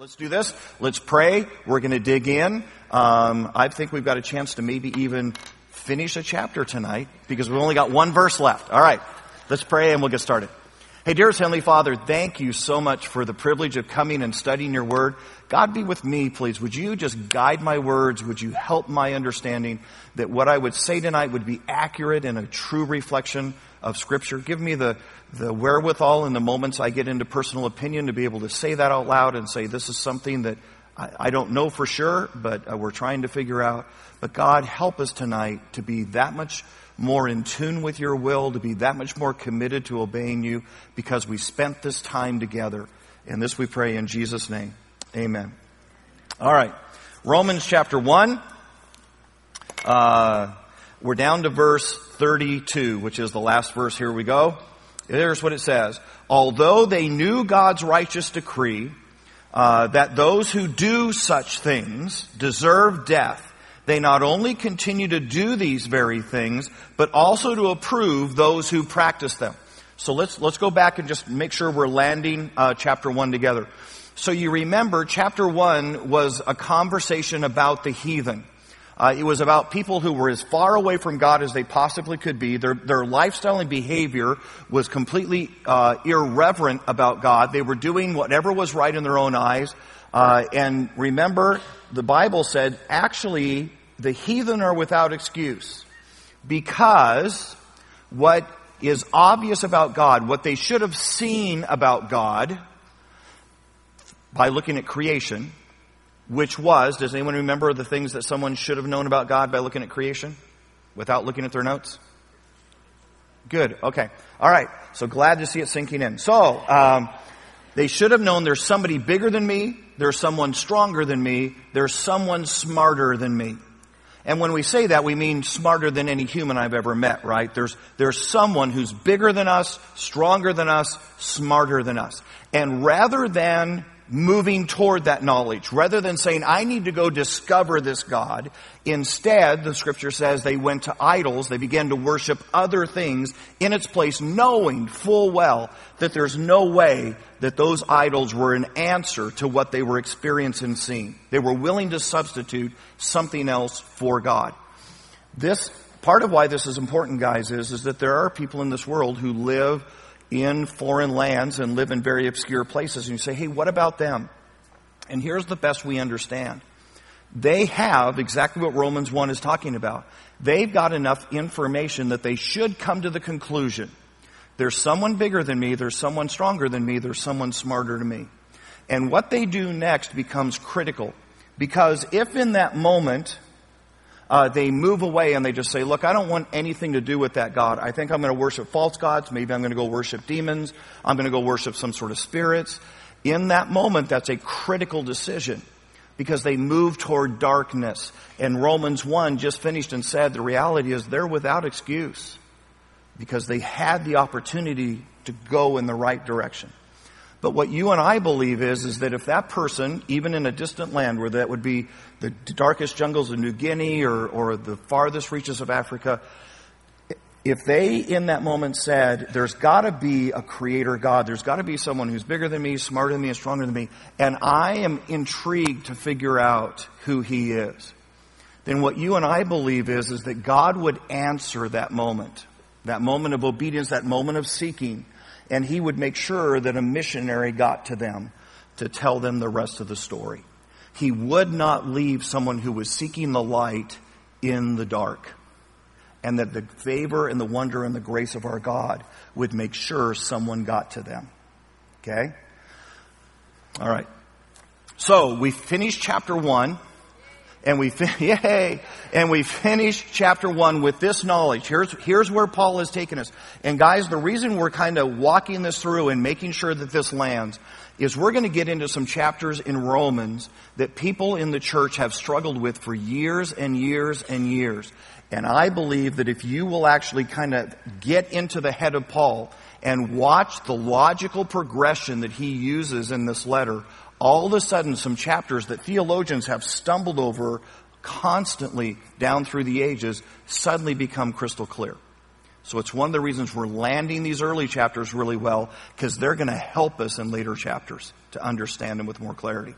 Let's do this. Let's pray. We're going to dig in. Um, I think we've got a chance to maybe even finish a chapter tonight because we've only got one verse left. All right. Let's pray and we'll get started. Hey, dearest Heavenly Father, thank you so much for the privilege of coming and studying your word. God be with me, please. Would you just guide my words? Would you help my understanding that what I would say tonight would be accurate and a true reflection of Scripture? Give me the, the wherewithal in the moments I get into personal opinion to be able to say that out loud and say, this is something that I, I don't know for sure, but uh, we're trying to figure out. But God, help us tonight to be that much more in tune with your will, to be that much more committed to obeying you because we spent this time together. And this we pray in Jesus' name. Amen. All right. Romans chapter 1. Uh, we're down to verse 32, which is the last verse. Here we go. Here's what it says. Although they knew God's righteous decree, uh, that those who do such things deserve death, they not only continue to do these very things, but also to approve those who practice them. So let's, let's go back and just make sure we're landing uh, chapter 1 together. So you remember, chapter one was a conversation about the heathen. Uh, it was about people who were as far away from God as they possibly could be. Their, their lifestyle and behavior was completely uh, irreverent about God. They were doing whatever was right in their own eyes. Uh, and remember, the Bible said, actually, the heathen are without excuse because what is obvious about God, what they should have seen about God, by looking at creation, which was, does anyone remember the things that someone should have known about God by looking at creation without looking at their notes? Good. Okay. All right. So glad to see it sinking in. So, um, they should have known there's somebody bigger than me, there's someone stronger than me, there's someone smarter than me. And when we say that, we mean smarter than any human I've ever met, right? There's, there's someone who's bigger than us, stronger than us, smarter than us. And rather than moving toward that knowledge. Rather than saying, I need to go discover this God, instead, the scripture says they went to idols, they began to worship other things in its place, knowing full well that there's no way that those idols were an answer to what they were experiencing and seeing. They were willing to substitute something else for God. This, part of why this is important, guys, is, is that there are people in this world who live in foreign lands and live in very obscure places. And you say, hey, what about them? And here's the best we understand. They have exactly what Romans 1 is talking about. They've got enough information that they should come to the conclusion there's someone bigger than me, there's someone stronger than me, there's someone smarter than me. And what they do next becomes critical. Because if in that moment uh, they move away and they just say, look, I don't want anything to do with that God. I think I'm going to worship false gods. Maybe I'm going to go worship demons. I'm going to go worship some sort of spirits. In that moment, that's a critical decision because they move toward darkness. And Romans 1 just finished and said the reality is they're without excuse because they had the opportunity to go in the right direction. But what you and I believe is, is that if that person, even in a distant land where that would be the darkest jungles of New Guinea or, or the farthest reaches of Africa, if they in that moment said, there's gotta be a creator God, there's gotta be someone who's bigger than me, smarter than me, and stronger than me, and I am intrigued to figure out who he is, then what you and I believe is, is that God would answer that moment. That moment of obedience, that moment of seeking, and he would make sure that a missionary got to them to tell them the rest of the story. He would not leave someone who was seeking the light in the dark. And that the favor and the wonder and the grace of our God would make sure someone got to them. Okay? All right. So we finished chapter one and we, yay, and we finish chapter one with this knowledge. Here's, here's where Paul has taken us. And guys, the reason we're kind of walking this through and making sure that this lands is we're going to get into some chapters in Romans that people in the church have struggled with for years and years and years. And I believe that if you will actually kind of get into the head of Paul and watch the logical progression that he uses in this letter, all of a sudden some chapters that theologians have stumbled over constantly down through the ages suddenly become crystal clear. So it's one of the reasons we're landing these early chapters really well, because they're going to help us in later chapters to understand them with more clarity.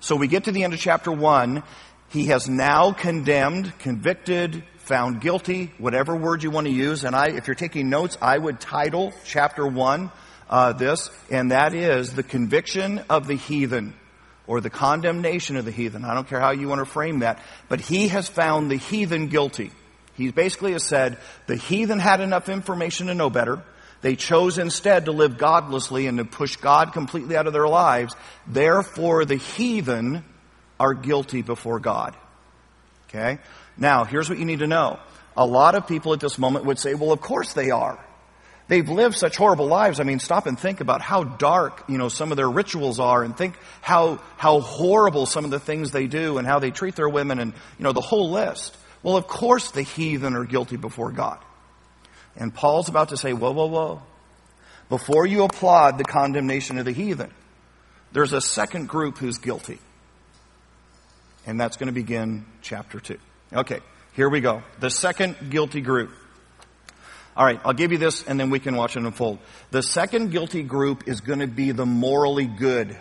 So we get to the end of chapter one. He has now condemned, convicted, found guilty, whatever word you want to use. And I, if you're taking notes, I would title chapter one uh, this, and that is the conviction of the heathen or the condemnation of the heathen. I don't care how you want to frame that, but he has found the heathen guilty. He basically has said the heathen had enough information to know better. They chose instead to live godlessly and to push God completely out of their lives. Therefore, the heathen are guilty before God. Okay? Now, here's what you need to know. A lot of people at this moment would say, well, of course they are. They've lived such horrible lives. I mean, stop and think about how dark, you know, some of their rituals are and think how, how horrible some of the things they do and how they treat their women and, you know, the whole list. Well, of course the heathen are guilty before God. And Paul's about to say, whoa, whoa, whoa. Before you applaud the condemnation of the heathen, there's a second group who's guilty. And that's going to begin chapter 2. Okay, here we go. The second guilty group. All right, I'll give you this and then we can watch it unfold. The second guilty group is going to be the morally good.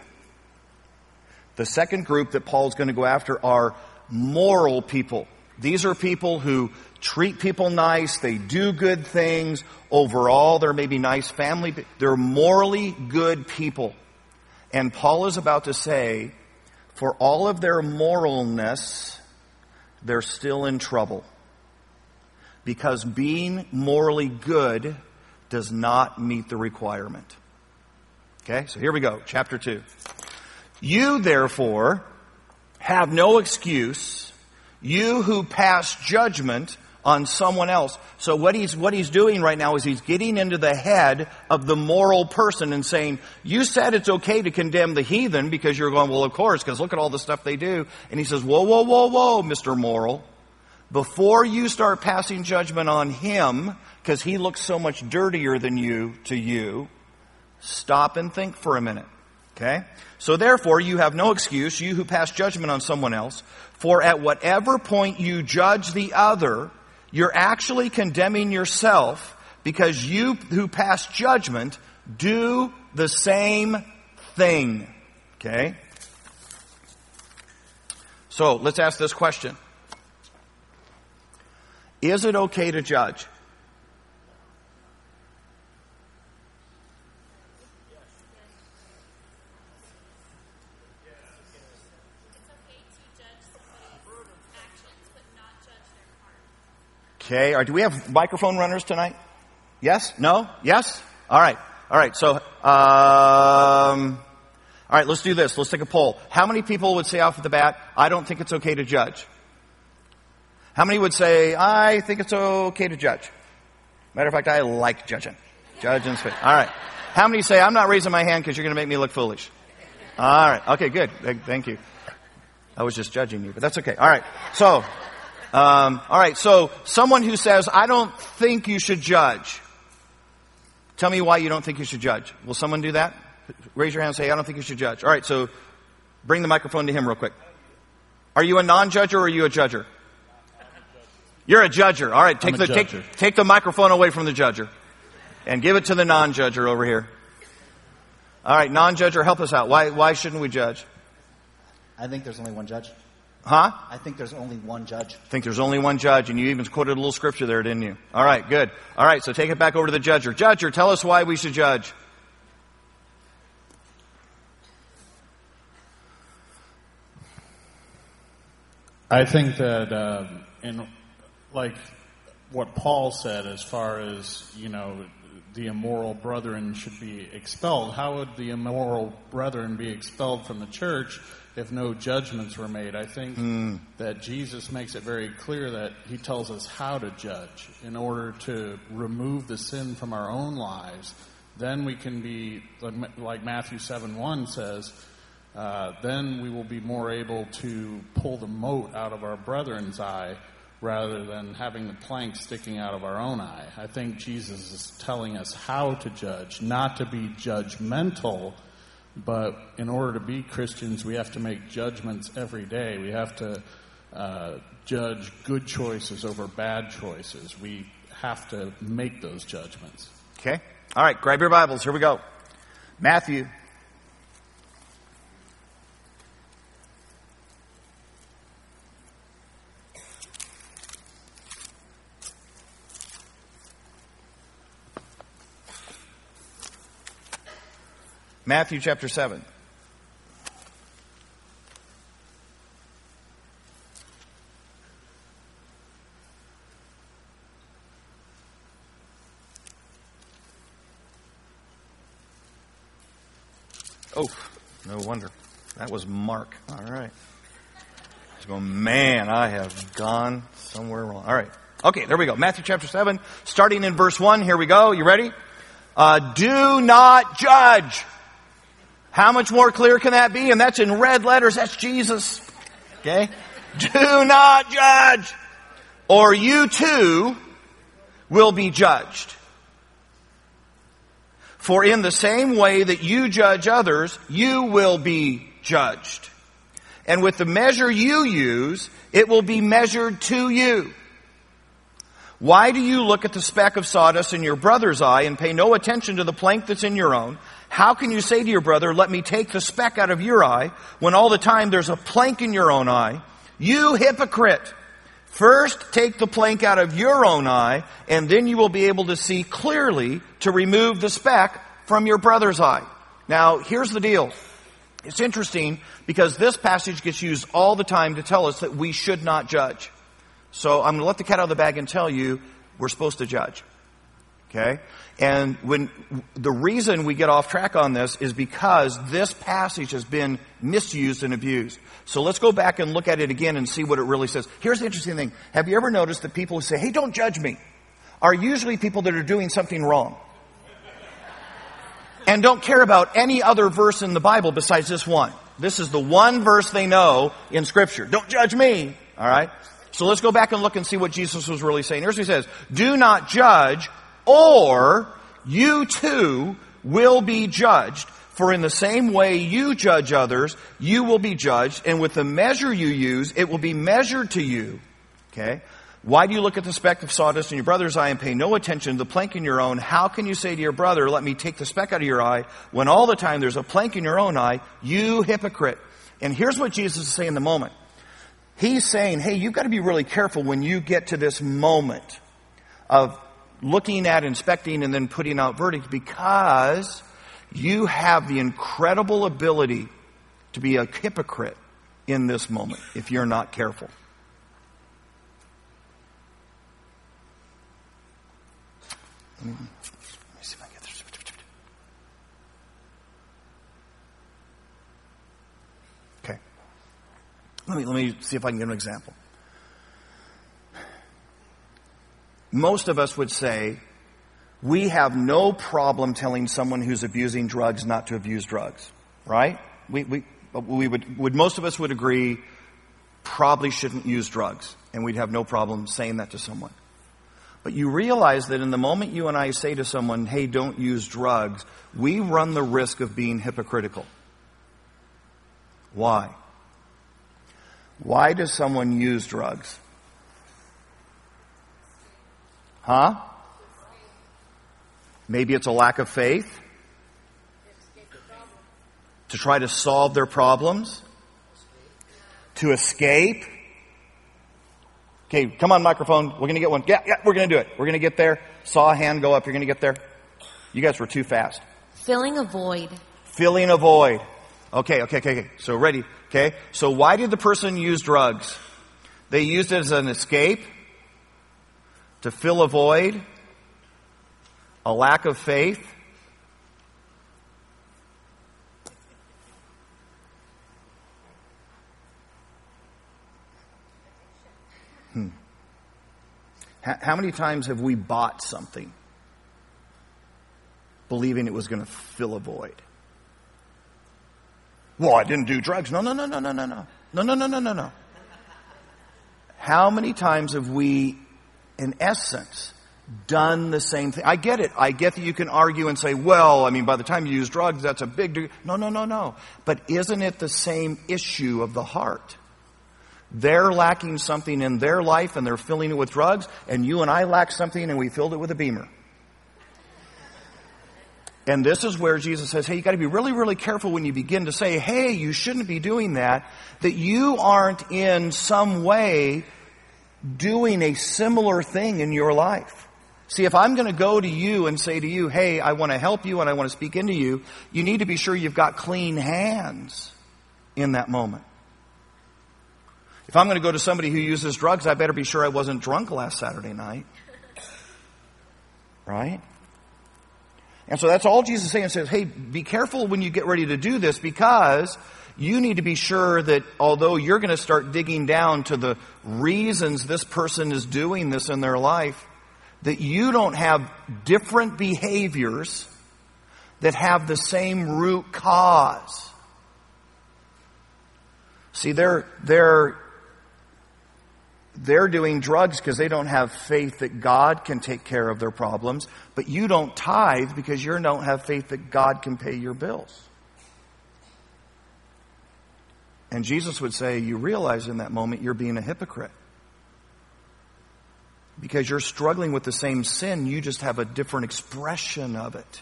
The second group that Paul's going to go after are moral people. These are people who treat people nice, they do good things. Overall, they're maybe nice family. They're morally good people. And Paul is about to say, for all of their moralness, they're still in trouble. Because being morally good does not meet the requirement. Okay, so here we go, chapter 2. You, therefore, have no excuse you who pass judgment on someone else. So what he's, what he's doing right now is he's getting into the head of the moral person and saying, you said it's okay to condemn the heathen because you're going, well, of course, because look at all the stuff they do. And he says, whoa, whoa, whoa, whoa, Mr. Moral. Before you start passing judgment on him, because he looks so much dirtier than you to you, stop and think for a minute. Okay? So therefore, you have no excuse, you who pass judgment on someone else, for at whatever point you judge the other, you're actually condemning yourself because you who pass judgment do the same thing. Okay? So let's ask this question. Is it okay to judge? Okay. Right. Do we have microphone runners tonight? Yes? No? Yes? All right. All right. So, um, all right. Let's do this. Let's take a poll. How many people would say off the bat, I don't think it's okay to judge? How many would say, I think it's okay to judge? Matter of fact, I like judging. Judge and spit. All right. How many say, I'm not raising my hand because you're going to make me look foolish? All right. Okay, good. Thank you. I was just judging you, but that's okay. All right. So, um, all right, so someone who says, I don't think you should judge. Tell me why you don't think you should judge. Will someone do that? Raise your hand and say, I don't think you should judge. All right, so bring the microphone to him real quick. Are you a non-judger or are you a judger? You're a judger. All right, take the take, take the microphone away from the judger and give it to the non-judger over here. All right, non-judger, help us out. Why why shouldn't we judge? I think there's only one judge. Huh? I think there's only one judge. I think there's only one judge, and you even quoted a little scripture there, didn't you? All right, good. All right, so take it back over to the judger. Judger, tell us why we should judge. I think that uh, in like what Paul said, as far as you know, the immoral brethren should be expelled. How would the immoral brethren be expelled from the church? if no judgments were made. I think mm. that Jesus makes it very clear that he tells us how to judge in order to remove the sin from our own lives. Then we can be, like Matthew 7 1 says, uh, then we will be more able to pull the mote out of our brethren's eye rather than having the plank sticking out of our own eye. I think Jesus is telling us how to judge, not to be judgmental but in order to be Christians, we have to make judgments every day. We have to uh, judge good choices over bad choices. We have to make those judgments. Okay? All right, grab your Bibles. Here we go. Matthew. Matthew chapter 7. Oh, no wonder. That was Mark. All right. Was going, man, I have gone somewhere wrong. All right. Okay, there we go. Matthew chapter 7, starting in verse 1. Here we go. You ready? Uh, do not judge. How much more clear can that be? And that's in red letters. That's Jesus. Okay? Do not judge, or you too will be judged. For in the same way that you judge others, you will be judged. And with the measure you use, it will be measured to you. Why do you look at the speck of sawdust in your brother's eye and pay no attention to the plank that's in your own? How can you say to your brother, let me take the speck out of your eye, when all the time there's a plank in your own eye? You hypocrite! First take the plank out of your own eye, and then you will be able to see clearly to remove the speck from your brother's eye. Now, here's the deal. It's interesting because this passage gets used all the time to tell us that we should not judge. So I'm going to let the cat out of the bag and tell you we're supposed to judge. Okay? And when the reason we get off track on this is because this passage has been misused and abused. So let's go back and look at it again and see what it really says. Here's the interesting thing. Have you ever noticed that people who say, "Hey, don't judge me," are usually people that are doing something wrong. And don't care about any other verse in the Bible besides this one. This is the one verse they know in scripture. Don't judge me. All right? So let's go back and look and see what Jesus was really saying. Here's what he says. Do not judge or you too will be judged. For in the same way you judge others, you will be judged, and with the measure you use, it will be measured to you. Okay? Why do you look at the speck of sawdust in your brother's eye and pay no attention to the plank in your own? How can you say to your brother, let me take the speck out of your eye, when all the time there's a plank in your own eye, you hypocrite? And here's what Jesus is saying in the moment. He's saying, hey, you've got to be really careful when you get to this moment of looking at, inspecting, and then putting out verdicts because you have the incredible ability to be a hypocrite in this moment if you're not careful. Let me, see if I get this. Okay. Let me, let me see if I can give an example. Most of us would say, we have no problem telling someone who's abusing drugs not to abuse drugs, right? We, we, we would, would, most of us would agree, probably shouldn't use drugs, and we'd have no problem saying that to someone. But you realize that in the moment you and I say to someone, hey, don't use drugs, we run the risk of being hypocritical. Why? Why does someone use drugs? Huh? Maybe it's a lack of faith to try to solve their problems, to escape. Okay, come on, microphone. We're going to get one. Yeah, yeah, we're going to do it. We're going to get there. Saw a hand go up. You're going to get there. You guys were too fast. Filling a void. Filling a void. Okay, okay, okay, okay. So ready. Okay. So why did the person use drugs? They used it as an escape to fill a void, a lack of faith. Hmm. How many times have we bought something believing it was going to fill a void? Well, I didn't do drugs. No, no, no, no, no, no, no. No, no, no, no, no, no. How many times have we in essence, done the same thing. I get it. I get that you can argue and say, well, I mean, by the time you use drugs, that's a big, no, no, no, no. But isn't it the same issue of the heart? They're lacking something in their life and they're filling it with drugs, and you and I lack something and we filled it with a beamer. And this is where Jesus says, hey, you gotta be really, really careful when you begin to say, hey, you shouldn't be doing that, that you aren't in some way doing a similar thing in your life. See, if I'm gonna go to you and say to you, hey, I wanna help you and I wanna speak into you, you need to be sure you've got clean hands in that moment. If I'm going to go to somebody who uses drugs, I better be sure I wasn't drunk last Saturday night. Right? And so that's all Jesus is saying. Says, hey, be careful when you get ready to do this because you need to be sure that although you're going to start digging down to the reasons this person is doing this in their life, that you don't have different behaviors that have the same root cause. See, they're, they're they're doing drugs because they don't have faith that God can take care of their problems, but you don't tithe because you don't have faith that God can pay your bills. And Jesus would say, You realize in that moment you're being a hypocrite. Because you're struggling with the same sin, you just have a different expression of it.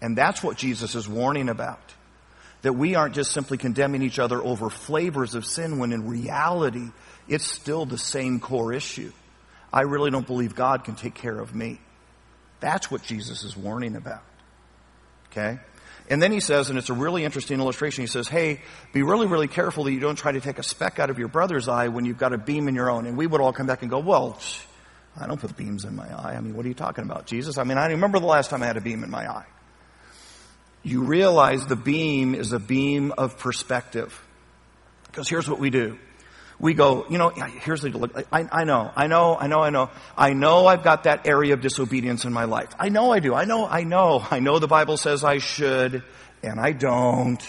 And that's what Jesus is warning about. That we aren't just simply condemning each other over flavors of sin when in reality, it's still the same core issue. I really don't believe God can take care of me. That's what Jesus is warning about. Okay? And then he says, and it's a really interesting illustration, he says, hey, be really, really careful that you don't try to take a speck out of your brother's eye when you've got a beam in your own. And we would all come back and go, well, I don't put beams in my eye. I mean, what are you talking about, Jesus? I mean, I remember the last time I had a beam in my eye. You realize the beam is a beam of perspective. Because here's what we do we go, you know, here's the look. I, I know, I know, I know, I know. I know I've got that area of disobedience in my life. I know I do. I know, I know. I know the Bible says I should, and I don't.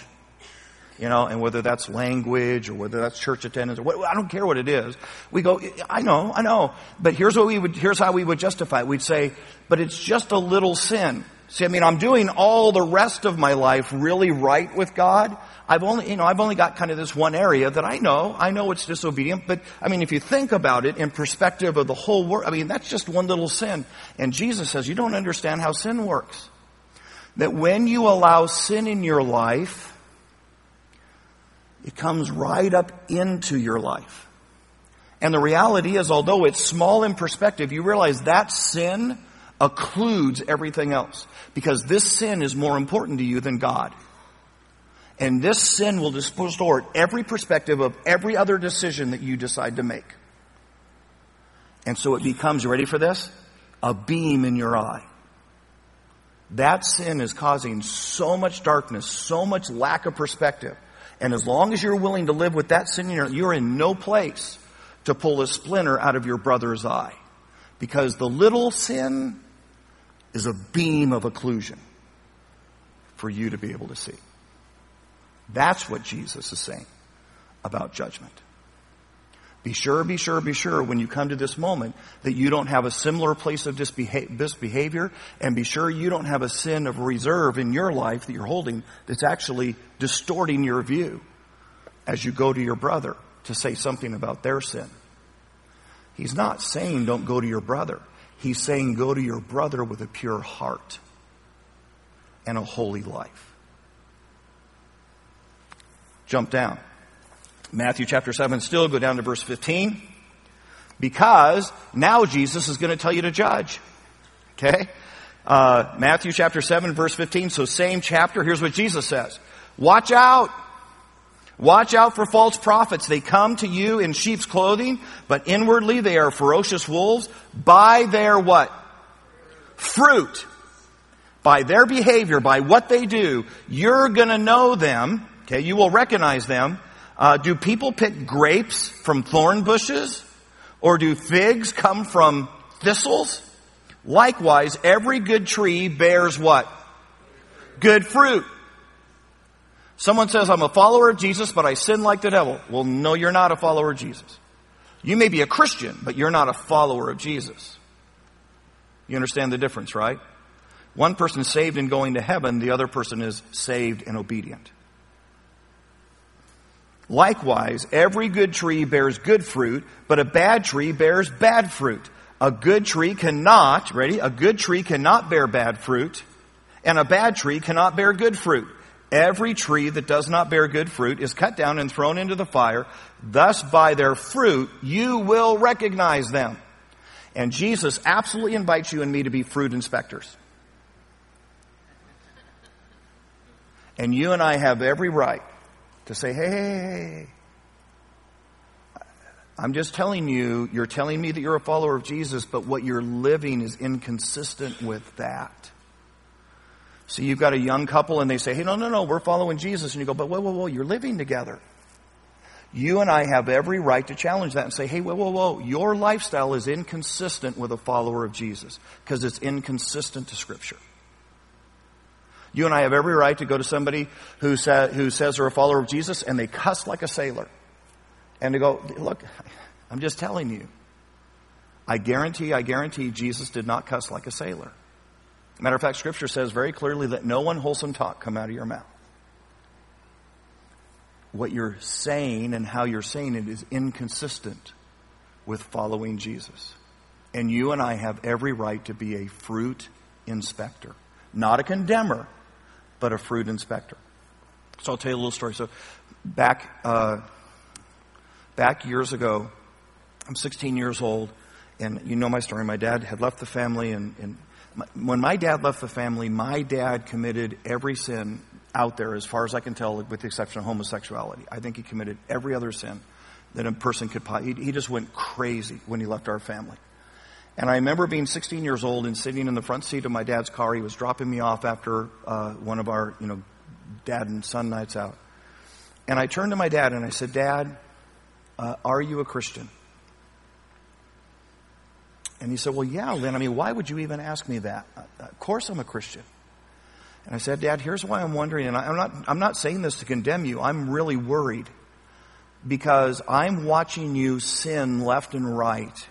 You know, and whether that's language or whether that's church attendance or what, I don't care what it is. We go, I know, I know. But here's what we would, here's how we would justify it. We'd say, but it's just a little sin. See, I mean, I'm doing all the rest of my life really right with God. I've only, you know, I've only got kind of this one area that I know. I know it's disobedient, but I mean, if you think about it in perspective of the whole world, I mean, that's just one little sin. And Jesus says, you don't understand how sin works. That when you allow sin in your life, it comes right up into your life. And the reality is, although it's small in perspective, you realize that sin occludes everything else. Because this sin is more important to you than God. And this sin will distort every perspective of every other decision that you decide to make. And so it becomes, ready for this? A beam in your eye. That sin is causing so much darkness, so much lack of perspective. And as long as you're willing to live with that sin in your, you're in no place to pull a splinter out of your brother's eye. Because the little sin is a beam of occlusion for you to be able to see. That's what Jesus is saying about judgment. Be sure, be sure, be sure when you come to this moment that you don't have a similar place of misbehavior and be sure you don't have a sin of reserve in your life that you're holding that's actually distorting your view as you go to your brother to say something about their sin. He's not saying don't go to your brother. He's saying go to your brother with a pure heart and a holy life. Jump down. Matthew chapter 7, still go down to verse 15. Because now Jesus is going to tell you to judge. Okay? Uh, Matthew chapter 7, verse 15. So same chapter. Here's what Jesus says. Watch out. Watch out for false prophets. They come to you in sheep's clothing, but inwardly they are ferocious wolves. By their what? Fruit. By their behavior, by what they do, you're gonna know them Okay, you will recognize them. Uh, do people pick grapes from thorn bushes? Or do figs come from thistles? Likewise, every good tree bears what? Good fruit. Someone says, I'm a follower of Jesus, but I sin like the devil. Well, no, you're not a follower of Jesus. You may be a Christian, but you're not a follower of Jesus. You understand the difference, right? One person is saved and going to heaven, the other person is saved and obedient. Likewise, every good tree bears good fruit, but a bad tree bears bad fruit. A good tree cannot, ready? A good tree cannot bear bad fruit, and a bad tree cannot bear good fruit. Every tree that does not bear good fruit is cut down and thrown into the fire. Thus, by their fruit, you will recognize them. And Jesus absolutely invites you and me to be fruit inspectors. And you and I have every right to say, hey, hey, hey, I'm just telling you, you're telling me that you're a follower of Jesus, but what you're living is inconsistent with that. See, you've got a young couple and they say, hey, no, no, no, we're following Jesus. And you go, but whoa, whoa, whoa, you're living together. You and I have every right to challenge that and say, hey, whoa, whoa, whoa, your lifestyle is inconsistent with a follower of Jesus because it's inconsistent to Scripture. You and I have every right to go to somebody who, sa- who says they're a follower of Jesus and they cuss like a sailor. And to go, look, I'm just telling you. I guarantee, I guarantee Jesus did not cuss like a sailor. Matter of fact, Scripture says very clearly that no unwholesome talk come out of your mouth. What you're saying and how you're saying it is inconsistent with following Jesus. And you and I have every right to be a fruit inspector. Not a condemner, but a fruit inspector. So I'll tell you a little story. So back, uh, back years ago, I'm 16 years old, and you know my story. My dad had left the family, and, and when my dad left the family, my dad committed every sin out there, as far as I can tell, with the exception of homosexuality. I think he committed every other sin that a person could. He, he just went crazy when he left our family. And I remember being 16 years old and sitting in the front seat of my dad's car. He was dropping me off after uh, one of our, you know, dad and son nights out. And I turned to my dad and I said, Dad, uh, are you a Christian? And he said, Well, yeah, Lynn. I mean, why would you even ask me that? Uh, of course I'm a Christian. And I said, Dad, here's why I'm wondering, and I'm not, I'm not saying this to condemn you. I'm really worried because I'm watching you sin left and right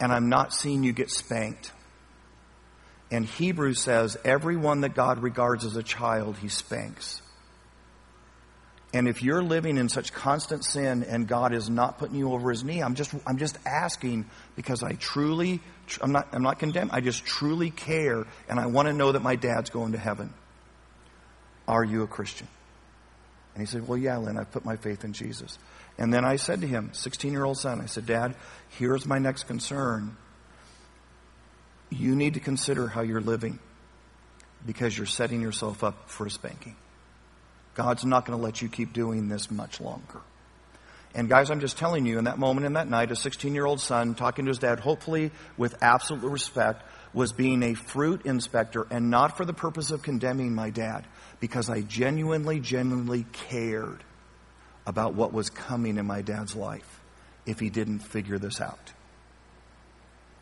and I'm not seeing you get spanked. And Hebrews says, everyone that God regards as a child, he spanks. And if you're living in such constant sin and God is not putting you over his knee, I'm just, I'm just asking because I truly, I'm not, I'm not condemned. I just truly care and I want to know that my dad's going to heaven. Are you a Christian? And he said, well, yeah, Lynn, I've put my faith in Jesus. And then I said to him, 16 year old son, I said, Dad, here's my next concern. You need to consider how you're living because you're setting yourself up for a spanking. God's not going to let you keep doing this much longer. And guys, I'm just telling you, in that moment, in that night, a 16 year old son talking to his dad, hopefully with absolute respect, was being a fruit inspector and not for the purpose of condemning my dad because I genuinely, genuinely cared about what was coming in my dad's life if he didn't figure this out.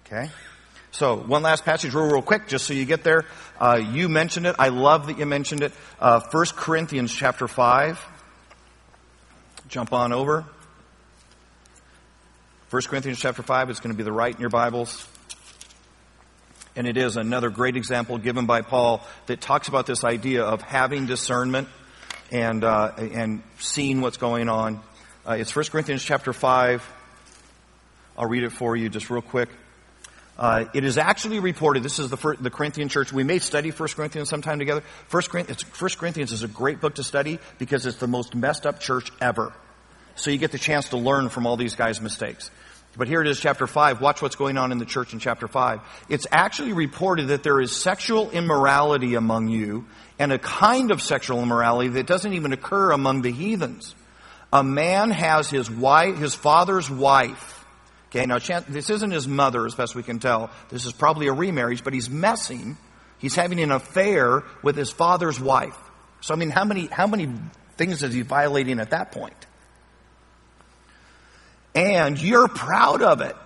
Okay? So, one last passage real, real quick, just so you get there. Uh, you mentioned it. I love that you mentioned it. Uh, 1 Corinthians chapter 5. Jump on over. 1 Corinthians chapter 5 is going to be the right in your Bibles. And it is another great example given by Paul that talks about this idea of having discernment and, uh, and seeing what's going on. Uh, it's 1 Corinthians chapter 5. I'll read it for you just real quick. Uh, it is actually reported, this is the, first, the Corinthian church. We may study 1 Corinthians sometime together. 1 Corinthians, 1 Corinthians is a great book to study because it's the most messed up church ever. So you get the chance to learn from all these guys' mistakes. But here it is, chapter 5. Watch what's going on in the church in chapter 5. It's actually reported that there is sexual immorality among you and a kind of sexual immorality that doesn't even occur among the heathens. A man has his wife, his father's wife. Okay, now this isn't his mother as best we can tell. This is probably a remarriage, but he's messing. He's having an affair with his father's wife. So I mean, how many, how many things is he violating at that point? And you're proud of it.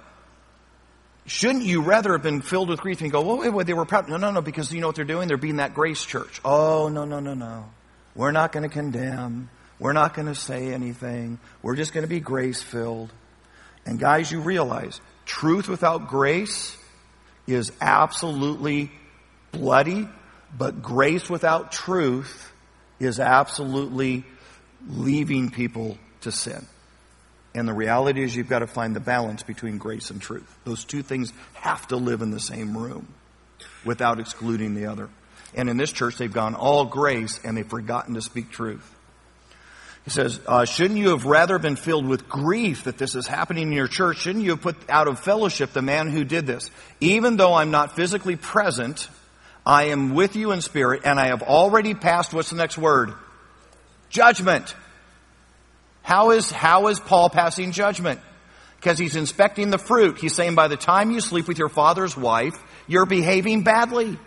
Shouldn't you rather have been filled with grief and go, well, wait, wait, they were proud? No, no, no, because you know what they're doing? They're being that grace church. Oh, no, no, no, no. We're not going to condemn. We're not going to say anything. We're just going to be grace filled. And guys, you realize truth without grace is absolutely bloody, but grace without truth is absolutely leaving people to sin. And the reality is you've got to find the balance between grace and truth. Those two things have to live in the same room without excluding the other. And in this church, they've gone all grace and they've forgotten to speak truth. He says, uh, shouldn't you have rather been filled with grief that this is happening in your church? Shouldn't you have put out of fellowship the man who did this? Even though I'm not physically present, I am with you in spirit and I have already passed, what's the next word? Judgment. How is, how is Paul passing judgment? Because he's inspecting the fruit. He's saying by the time you sleep with your father's wife, you're behaving badly.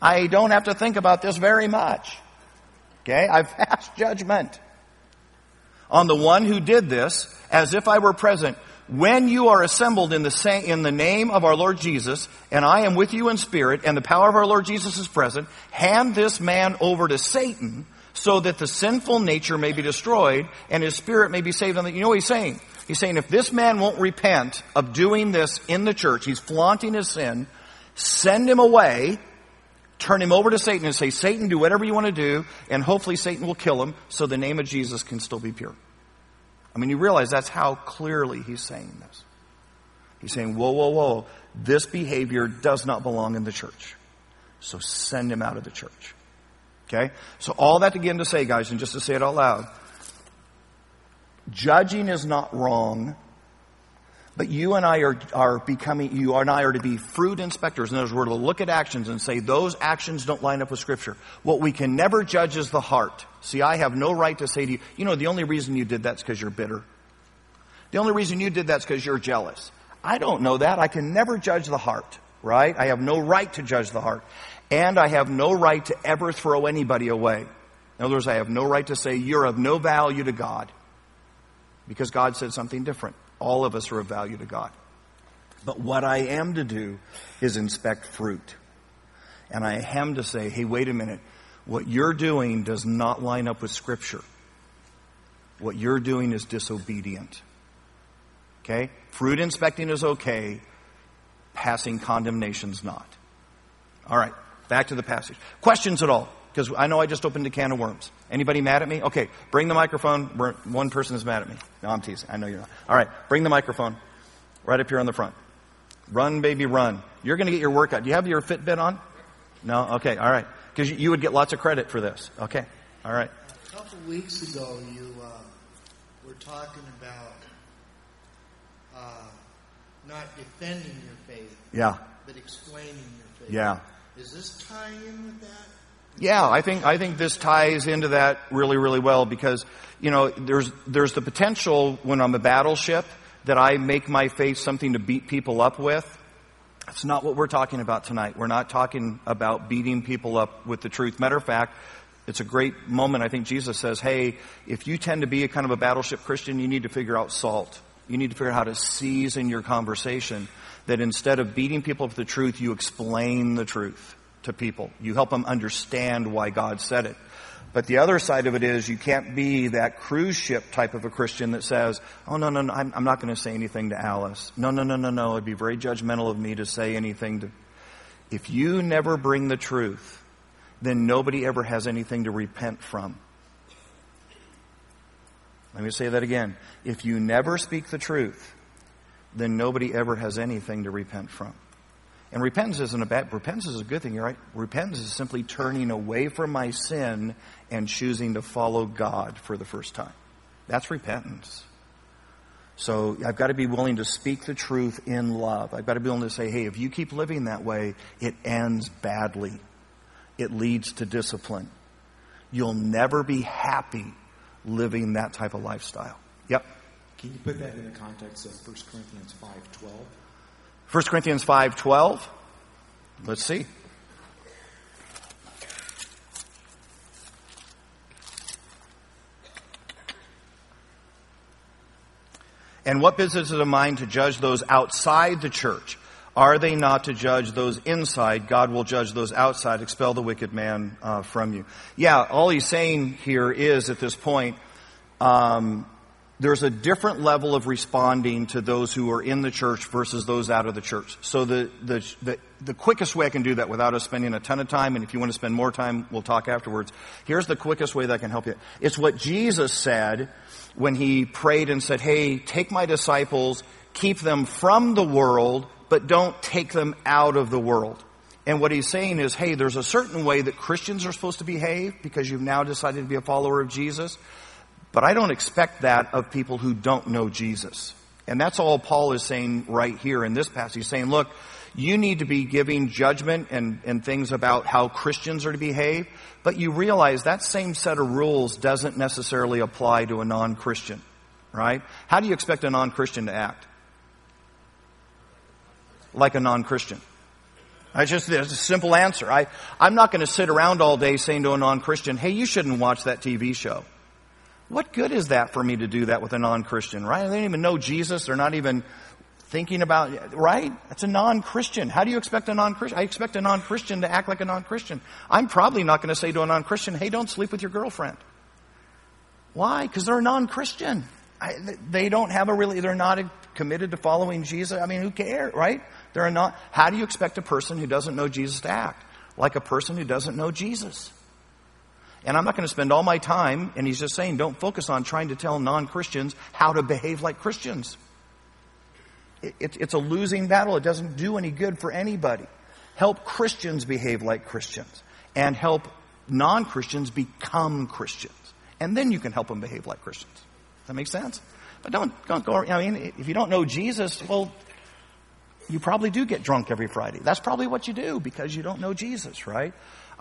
I don't have to think about this very much. Okay? I've passed judgment on the one who did this as if I were present. When you are assembled in the, same, in the name of our Lord Jesus, and I am with you in spirit, and the power of our Lord Jesus is present, hand this man over to Satan so that the sinful nature may be destroyed and his spirit may be saved. You know what he's saying? He's saying if this man won't repent of doing this in the church, he's flaunting his sin, send him away, turn him over to Satan and say, Satan, do whatever you want to do, and hopefully Satan will kill him so the name of Jesus can still be pure. I mean, you realize that's how clearly he's saying this. He's saying, whoa, whoa, whoa, this behavior does not belong in the church. So send him out of the church. Okay? So all that again to say, guys, and just to say it out loud, judging is not wrong, but you and I are, are becoming, you and I are to be fruit inspectors. In other words, we're to look at actions and say those actions don't line up with Scripture. What we can never judge is the heart. See, I have no right to say to you, you know, the only reason you did that's because you're bitter. The only reason you did that's because you're jealous. I don't know that. I can never judge the heart, right? I have no right to judge the heart. And I have no right to ever throw anybody away. In other words, I have no right to say you're of no value to God because God said something different. All of us are of value to God. But what I am to do is inspect fruit. And I am to say, hey, wait a minute. What you're doing does not line up with Scripture. What you're doing is disobedient. Okay? Fruit inspecting is okay. Passing condemnation's not. All right. Back to the passage. Questions at all? Because I know I just opened a can of worms. Anybody mad at me? Okay, bring the microphone. One person is mad at me. No, I'm teasing. I know you're not. All right, bring the microphone right up here on the front. Run, baby, run. You're going to get your workout. Do you have your Fitbit on? No? Okay, all right. Because you would get lots of credit for this. Okay, all right. A couple weeks ago, you uh, were talking about uh, not defending your faith. Yeah. But explaining your faith. Yeah. Is this tying in with that? Yeah, I think I think this ties into that really, really well because you know there's there's the potential when I'm a battleship that I make my faith something to beat people up with. That's not what we're talking about tonight. We're not talking about beating people up with the truth. Matter of fact, it's a great moment. I think Jesus says, "Hey, if you tend to be a kind of a battleship Christian, you need to figure out salt. You need to figure out how to season your conversation. That instead of beating people up with the truth, you explain the truth." To people. You help them understand why God said it. But the other side of it is you can't be that cruise ship type of a Christian that says, oh, no, no, no, I'm, I'm not going to say anything to Alice. No, no, no, no, no. It'd be very judgmental of me to say anything to. If you never bring the truth, then nobody ever has anything to repent from. Let me say that again. If you never speak the truth, then nobody ever has anything to repent from. And repentance isn't a bad, repentance is a good thing, right? Repentance is simply turning away from my sin and choosing to follow God for the first time. That's repentance. So I've got to be willing to speak the truth in love. I've got to be willing to say, hey, if you keep living that way, it ends badly. It leads to discipline. You'll never be happy living that type of lifestyle. Yep. Can you put that in the context of 1 Corinthians 5.12? 1 Corinthians 5:12. Let's see. And what business is it of mine to judge those outside the church? Are they not to judge those inside? God will judge those outside. Expel the wicked man uh, from you. Yeah, all he's saying here is at this point, um, there's a different level of responding to those who are in the church versus those out of the church. So the, the, the, the, quickest way I can do that without us spending a ton of time, and if you want to spend more time, we'll talk afterwards. Here's the quickest way that I can help you. It's what Jesus said when he prayed and said, hey, take my disciples, keep them from the world, but don't take them out of the world. And what he's saying is, hey, there's a certain way that Christians are supposed to behave because you've now decided to be a follower of Jesus. But I don't expect that of people who don't know Jesus. And that's all Paul is saying right here in this passage. He's saying, look, you need to be giving judgment and, and things about how Christians are to behave, but you realize that same set of rules doesn't necessarily apply to a non-Christian, right? How do you expect a non-Christian to act? Like a non-Christian. I just, there's a simple answer. I, I'm not going to sit around all day saying to a non-Christian, hey, you shouldn't watch that TV show. What good is that for me to do that with a non-Christian, right? They don't even know Jesus. They're not even thinking about, right? That's a non-Christian. How do you expect a non-Christian? I expect a non-Christian to act like a non-Christian. I'm probably not going to say to a non-Christian, hey, don't sleep with your girlfriend. Why? Because they're a non-Christian. They don't have a really, they're not committed to following Jesus. I mean, who cares, right? They're not, how do you expect a person who doesn't know Jesus to act? Like a person who doesn't know Jesus. And I'm not going to spend all my time, and he's just saying, don't focus on trying to tell non Christians how to behave like Christians. It, it, it's a losing battle. It doesn't do any good for anybody. Help Christians behave like Christians, and help non Christians become Christians. And then you can help them behave like Christians. Does that make sense? But don't, don't go, I mean, if you don't know Jesus, well, you probably do get drunk every Friday. That's probably what you do because you don't know Jesus, right?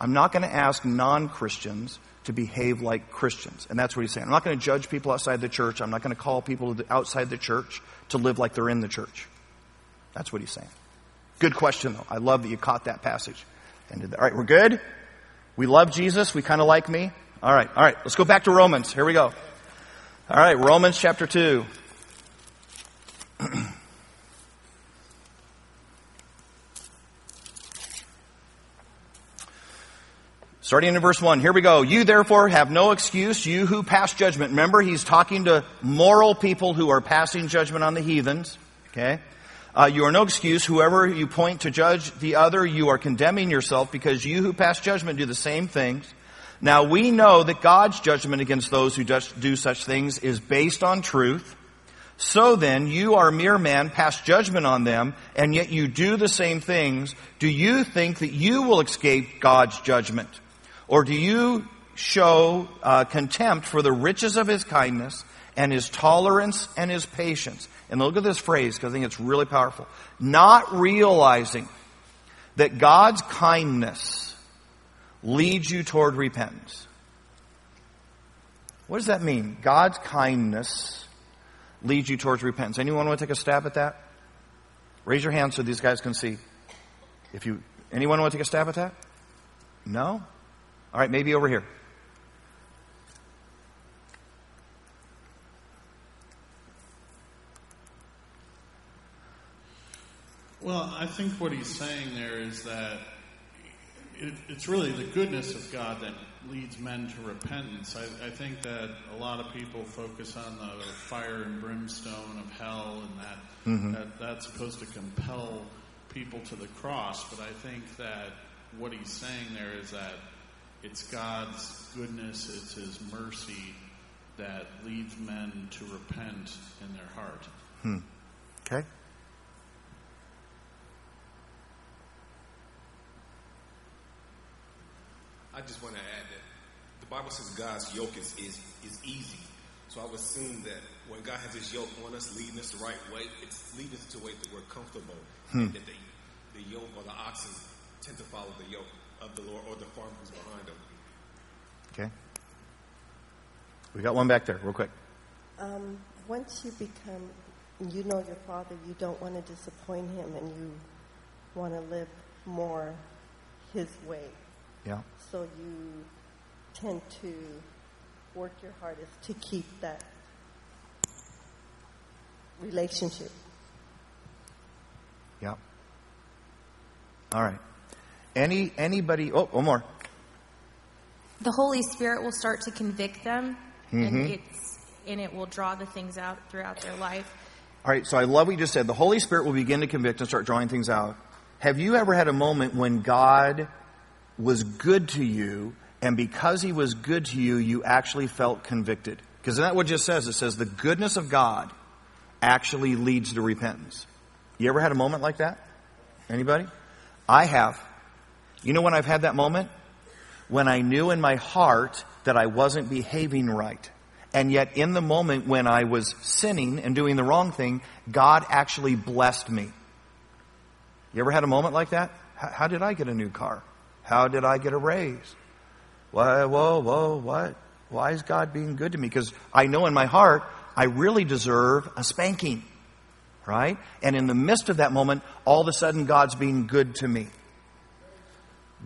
I'm not going to ask non Christians to behave like Christians. And that's what he's saying. I'm not going to judge people outside the church. I'm not going to call people outside the church to live like they're in the church. That's what he's saying. Good question, though. I love that you caught that passage. That. All right, we're good? We love Jesus. We kind of like me. All right, all right. Let's go back to Romans. Here we go. All right, Romans chapter 2. Starting in verse 1, here we go. You therefore have no excuse, you who pass judgment. Remember, he's talking to moral people who are passing judgment on the heathens. Okay? Uh, you are no excuse. Whoever you point to judge the other, you are condemning yourself because you who pass judgment do the same things. Now we know that God's judgment against those who do such things is based on truth. So then, you are mere man, pass judgment on them, and yet you do the same things. Do you think that you will escape God's judgment? Or do you show uh, contempt for the riches of his kindness and his tolerance and his patience? And look at this phrase because I think it's really powerful. Not realizing that God's kindness leads you toward repentance. What does that mean? God's kindness leads you towards repentance. Anyone want to take a stab at that? Raise your hand so these guys can see. If you, anyone want to take a stab at that? No? All right, maybe over here. Well, I think what he's saying there is that it, it's really the goodness of God that leads men to repentance. I, I, think that a lot of people focus on the fire and brimstone of hell and that, mm-hmm. that that's supposed to compel people to the cross. But I think that what he's saying there is that it's God's goodness, it's His mercy that leads men to repent in their heart. Hmm. Okay. I just want to add that the Bible says God's yoke is, is, is easy. So I would assume that when God has His yoke on us, leading us the right way, it's leading us to a way that we're comfortable. Hmm. That the, the yoke or the oxen tend to follow the yoke of the Lord or the farmer who's behind them. Okay. We got one back there, real quick. Um, once you become, you know your father, you don't want to disappoint him and you want to live more his way. Yeah. So you tend to work your hardest to keep that relationship. Yeah. All right. Any anybody? Oh, one more. The Holy Spirit will start to convict them, mm-hmm. and it's and it will draw the things out throughout their life. All right, so I love what you just said. The Holy Spirit will begin to convict and start drawing things out. Have you ever had a moment when God was good to you, and because He was good to you, you actually felt convicted? Because isn't that what it just says? It says the goodness of God actually leads to repentance. You ever had a moment like that? Anybody? I have. You know when I've had that moment? When I knew in my heart that I wasn't behaving right. And yet in the moment when I was sinning and doing the wrong thing, God actually blessed me. You ever had a moment like that? How, did I get a new car? How did I get a raise? Why, whoa, whoa, what? Why is God being good to me? Because I know in my heart I really deserve a spanking. Right? And in the midst of that moment, all of a sudden God's being good to me.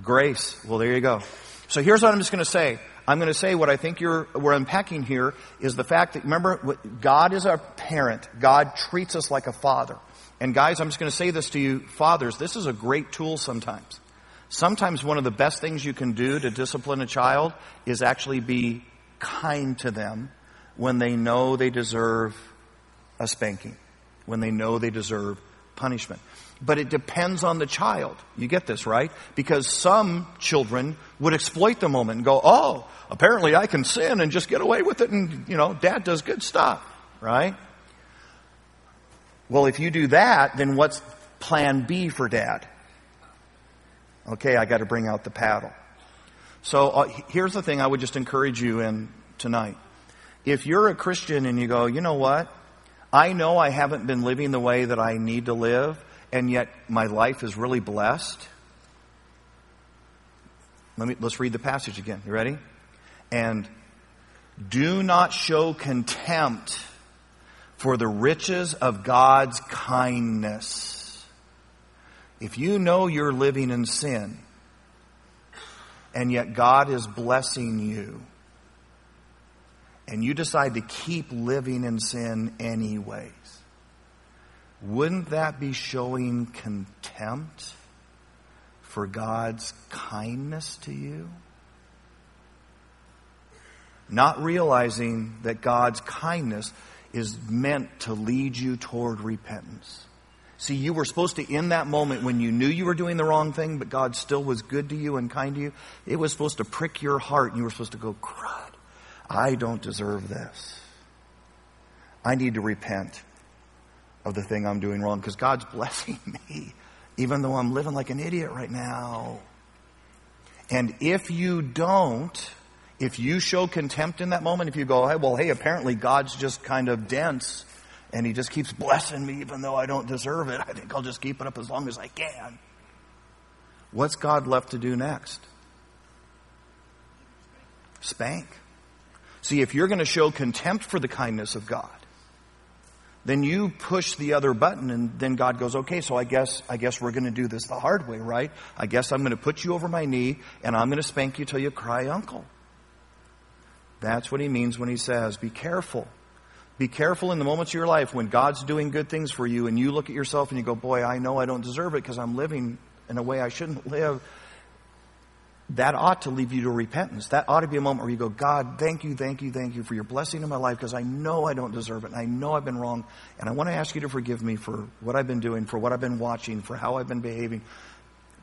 Grace. Well, there you go. So here's what I'm just going to say. I'm going to say what I think you're, we're unpacking here is the fact that, remember, God is our parent. God treats us like a father. And guys, I'm just going to say this to you, fathers, this is a great tool sometimes. Sometimes one of the best things you can do to discipline a child is actually be kind to them when they know they deserve a spanking, when they know they deserve punishment. But it depends on the child. You get this, right? Because some children would exploit the moment and go, oh, apparently I can sin and just get away with it and, you know, dad does good stuff, right? Well, if you do that, then what's plan B for dad? Okay, I got to bring out the paddle. So uh, here's the thing I would just encourage you in tonight. If you're a Christian and you go, you know what? I know I haven't been living the way that I need to live, and yet my life is really blessed. Let me, let's read the passage again. You ready? And do not show contempt for the riches of God's kindness. If you know you're living in sin, and yet God is blessing you, and you decide to keep living in sin anyways, wouldn't that be showing contempt for God's kindness to you? Not realizing that God's kindness is meant to lead you toward repentance. See, you were supposed to, in that moment when you knew you were doing the wrong thing, but God still was good to you and kind to you, it was supposed to prick your heart and you were supposed to go, crud, I don't deserve this. I need to repent of the thing I'm doing wrong because God's blessing me, even though I'm living like an idiot right now. And if you don't, if you show contempt in that moment, if you go, hey, well, hey, apparently God's just kind of dense and he just keeps blessing me even though I don't deserve it, I think I'll just keep it up as long as I can. What's God left to do next? Spank. See, if you're going to show contempt for the kindness of God, then you push the other button and then God goes, okay, so I guess, I guess we're going to do this the hard way, right? I guess I'm going to put you over my knee and I'm going to spank you till you cry uncle. That's what he means when he says, be careful. Be careful in the moments of your life when God's doing good things for you and you look at yourself and you go, boy, I know I don't deserve it because I'm living in a way I shouldn't live. That ought to lead you to repentance. That ought to be a moment where you go, God, thank you, thank you, thank you for your blessing in my life because I know I don't deserve it and I know I've been wrong and I want to ask you to forgive me for what I've been doing, for what I've been watching, for how I've been behaving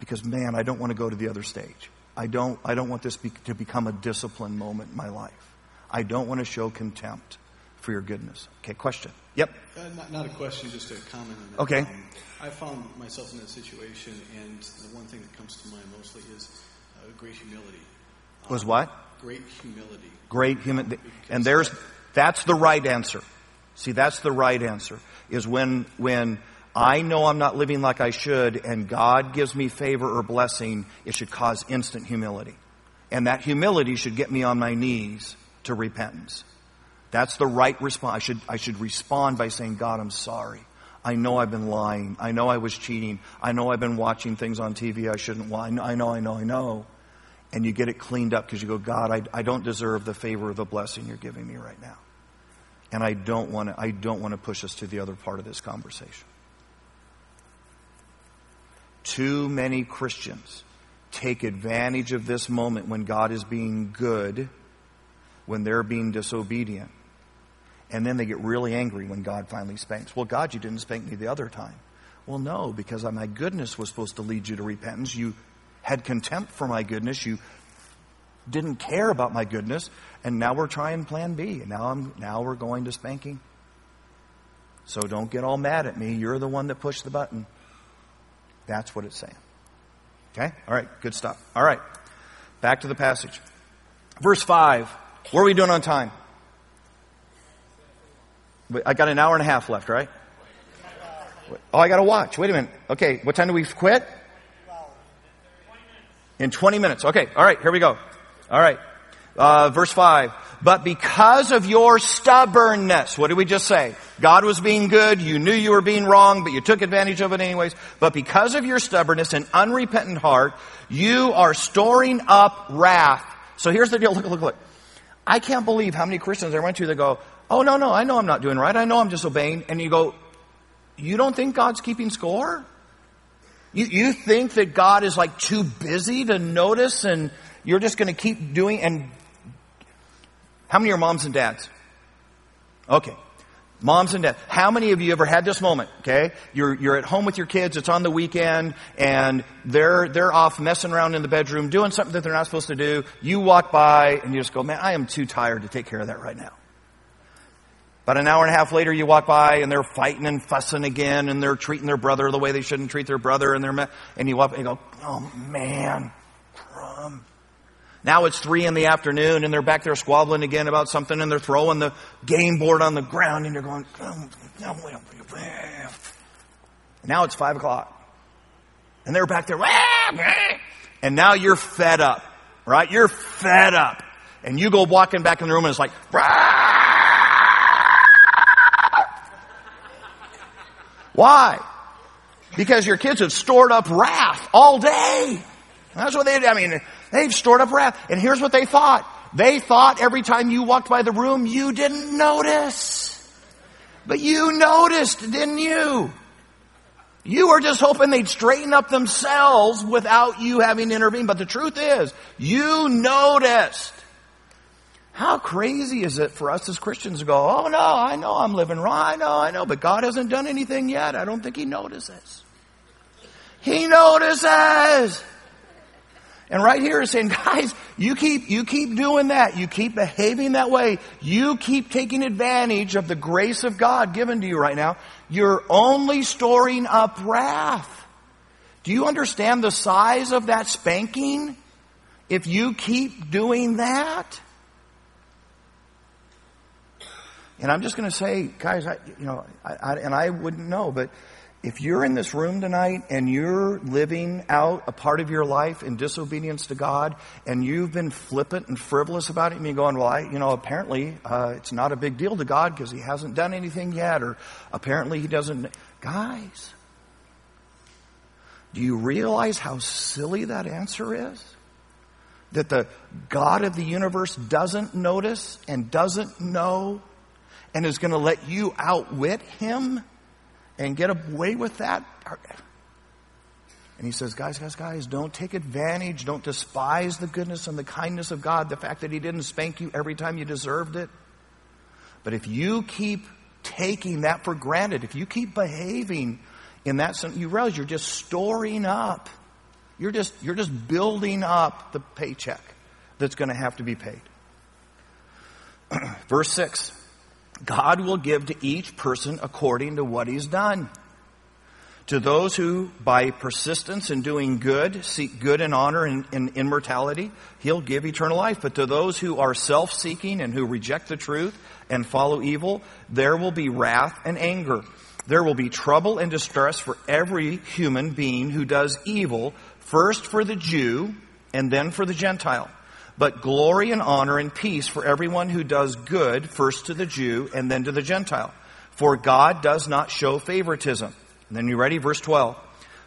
because man, I don't want to go to the other stage. I don't, I don't want this be, to become a discipline moment in my life. I don't want to show contempt for your goodness. Okay, question. Yep. Uh, not, not, a question, just a comment. On that. Okay. Um, I found myself in that situation, and the one thing that comes to mind mostly is great humility. Was what? Great humility. Great humility. Um, and there's that's the right answer. See, that's the right answer. Is when when I know I'm not living like I should, and God gives me favor or blessing, it should cause instant humility, and that humility should get me on my knees to repentance. That's the right response. I should, I should respond by saying, God, I'm sorry. I know I've been lying. I know I was cheating. I know I've been watching things on TV I shouldn't watch. I know, I know, I know. And you get it cleaned up because you go, God, I, I don't deserve the favor of the blessing you're giving me right now. And I don't want to, I don't want to push us to the other part of this conversation. Too many Christians take advantage of this moment when God is being good, when they're being disobedient And then they get really angry when God finally spanks. Well, God, you didn't spank me the other time. Well, no, because my goodness was supposed to lead you to repentance. You had contempt for my goodness. You didn't care about my goodness. And now we're trying plan B. And now, I'm, now we're going to spanking. So don't get all mad at me. You're the one that pushed the button. That's what it's saying. Okay? All right, good stuff. All right, back to the passage. Verse 5. What are we doing on time? I got an hour and a half left, right? Oh, I got to watch. Wait a minute. Okay, what time do we quit? In 20 minutes. Okay, all right, here we go. All right. Uh, verse 5. But because of your stubbornness, what did we just say? God was being good, you knew you were being wrong, but you took advantage of it anyways. But because of your stubbornness and unrepentant heart, you are storing up wrath. So here's the deal. Look, look, look. I can't believe how many Christians I went to that go, oh no, no, I know I'm not doing right. I know I'm disobeying. And you go, you don't think God's keeping score? You, you think that God is like too busy to notice and you're just going to keep doing and how many are moms and dads? Okay. Moms and dads. How many of you ever had this moment? Okay. You're, you're at home with your kids. It's on the weekend and they're, they're off messing around in the bedroom doing something that they're not supposed to do. You walk by and you just go, man, I am too tired to take care of that right now. About an hour and a half later, you walk by and they're fighting and fussing again, and they're treating their brother the way they shouldn't treat their brother, and they're and you walk and you go, oh man, crumb. Now it's three in the afternoon, and they're back there squabbling again about something, and they're throwing the game board on the ground, and you're going, oh, now it's five o'clock, and they're back there, ah, and now you're fed up, right? You're fed up, and you go walking back in the room, and it's like. Why? Because your kids have stored up wrath all day. That's what they. I mean, they've stored up wrath. And here's what they thought. They thought every time you walked by the room, you didn't notice. But you noticed, didn't you? You were just hoping they'd straighten up themselves without you having to intervene. But the truth is, you noticed. How crazy is it for us as Christians to go, oh no, I know I'm living wrong. I know, I know, but God hasn't done anything yet. I don't think He notices. He notices. And right here is saying, guys, you keep, you keep doing that. You keep behaving that way. You keep taking advantage of the grace of God given to you right now. You're only storing up wrath. Do you understand the size of that spanking? If you keep doing that? And I'm just going to say, guys, I, you know, I, I, and I wouldn't know, but if you're in this room tonight and you're living out a part of your life in disobedience to God and you've been flippant and frivolous about it and you're going, well, I, you know, apparently uh, it's not a big deal to God because he hasn't done anything yet or apparently he doesn't. Guys, do you realize how silly that answer is? That the God of the universe doesn't notice and doesn't know and is going to let you outwit him and get away with that? And he says, guys, guys, guys, don't take advantage. Don't despise the goodness and the kindness of God, the fact that he didn't spank you every time you deserved it. But if you keep taking that for granted, if you keep behaving in that sense, you realize you're just storing up. You're just, you're just building up the paycheck that's going to have to be paid. Verse 6. God will give to each person according to what he's done. To those who, by persistence in doing good, seek good and honor and, and immortality, he'll give eternal life. But to those who are self-seeking and who reject the truth and follow evil, there will be wrath and anger. There will be trouble and distress for every human being who does evil, first for the Jew and then for the Gentile but glory and honor and peace for everyone who does good, first to the Jew and then to the Gentile. For God does not show favoritism. And then you ready? Verse 12.